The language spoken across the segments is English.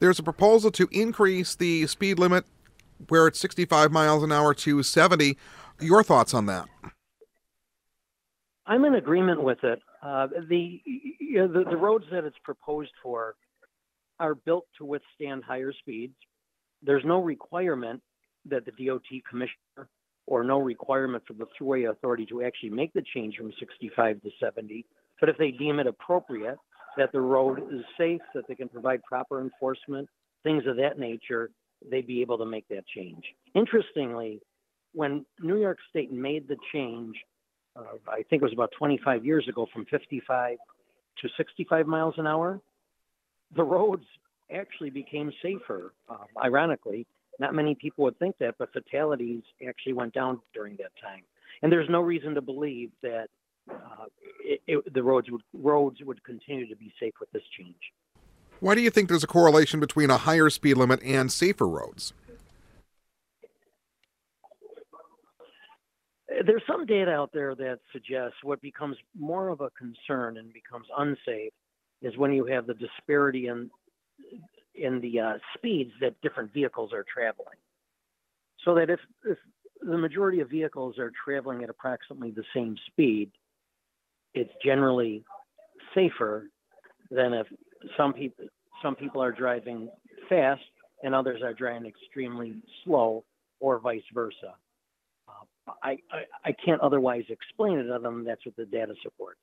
There's a proposal to increase the speed limit where it's 65 miles an hour to 70. Your thoughts on that? I'm in agreement with it. Uh, the, you know, the the roads that it's proposed for are built to withstand higher speeds. There's no requirement that the DOT commissioner or no requirement for the Thruway Authority to actually make the change from 65 to 70. But if they deem it appropriate, that the road is safe, that they can provide proper enforcement, things of that nature, they'd be able to make that change. Interestingly, when New York State made the change, uh, I think it was about 25 years ago, from 55 to 65 miles an hour, the roads actually became safer. Uh, ironically, not many people would think that, but fatalities actually went down during that time. And there's no reason to believe that uh, it, it, the roads would roads would continue to be safe with this change. Why do you think there's a correlation between a higher speed limit and safer roads? There's some data out there that suggests what becomes more of a concern and becomes unsafe is when you have the disparity in in the uh, speeds that different vehicles are traveling. So that if, if the majority of vehicles are traveling at approximately the same speed, it's generally safer than if some people some people are driving fast and others are driving extremely slow, or vice versa. Uh, I, I, I can't otherwise explain it other than that's what the data supports.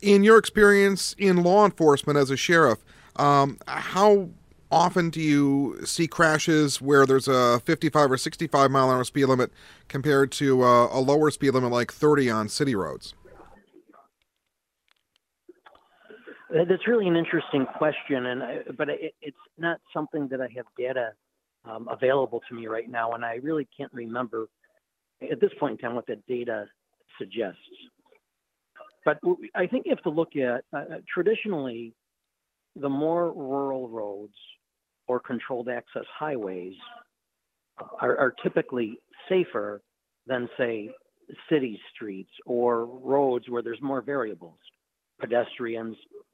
In your experience in law enforcement as a sheriff, um, how often do you see crashes where there's a 55 or 65 mile an hour speed limit compared to a, a lower speed limit like 30 on city roads? That's really an interesting question, and I, but it, it's not something that I have data um, available to me right now, and I really can't remember at this point in time what that data suggests. But I think you have to look at uh, traditionally the more rural roads or controlled access highways are, are typically safer than, say, city streets or roads where there's more variables, pedestrians,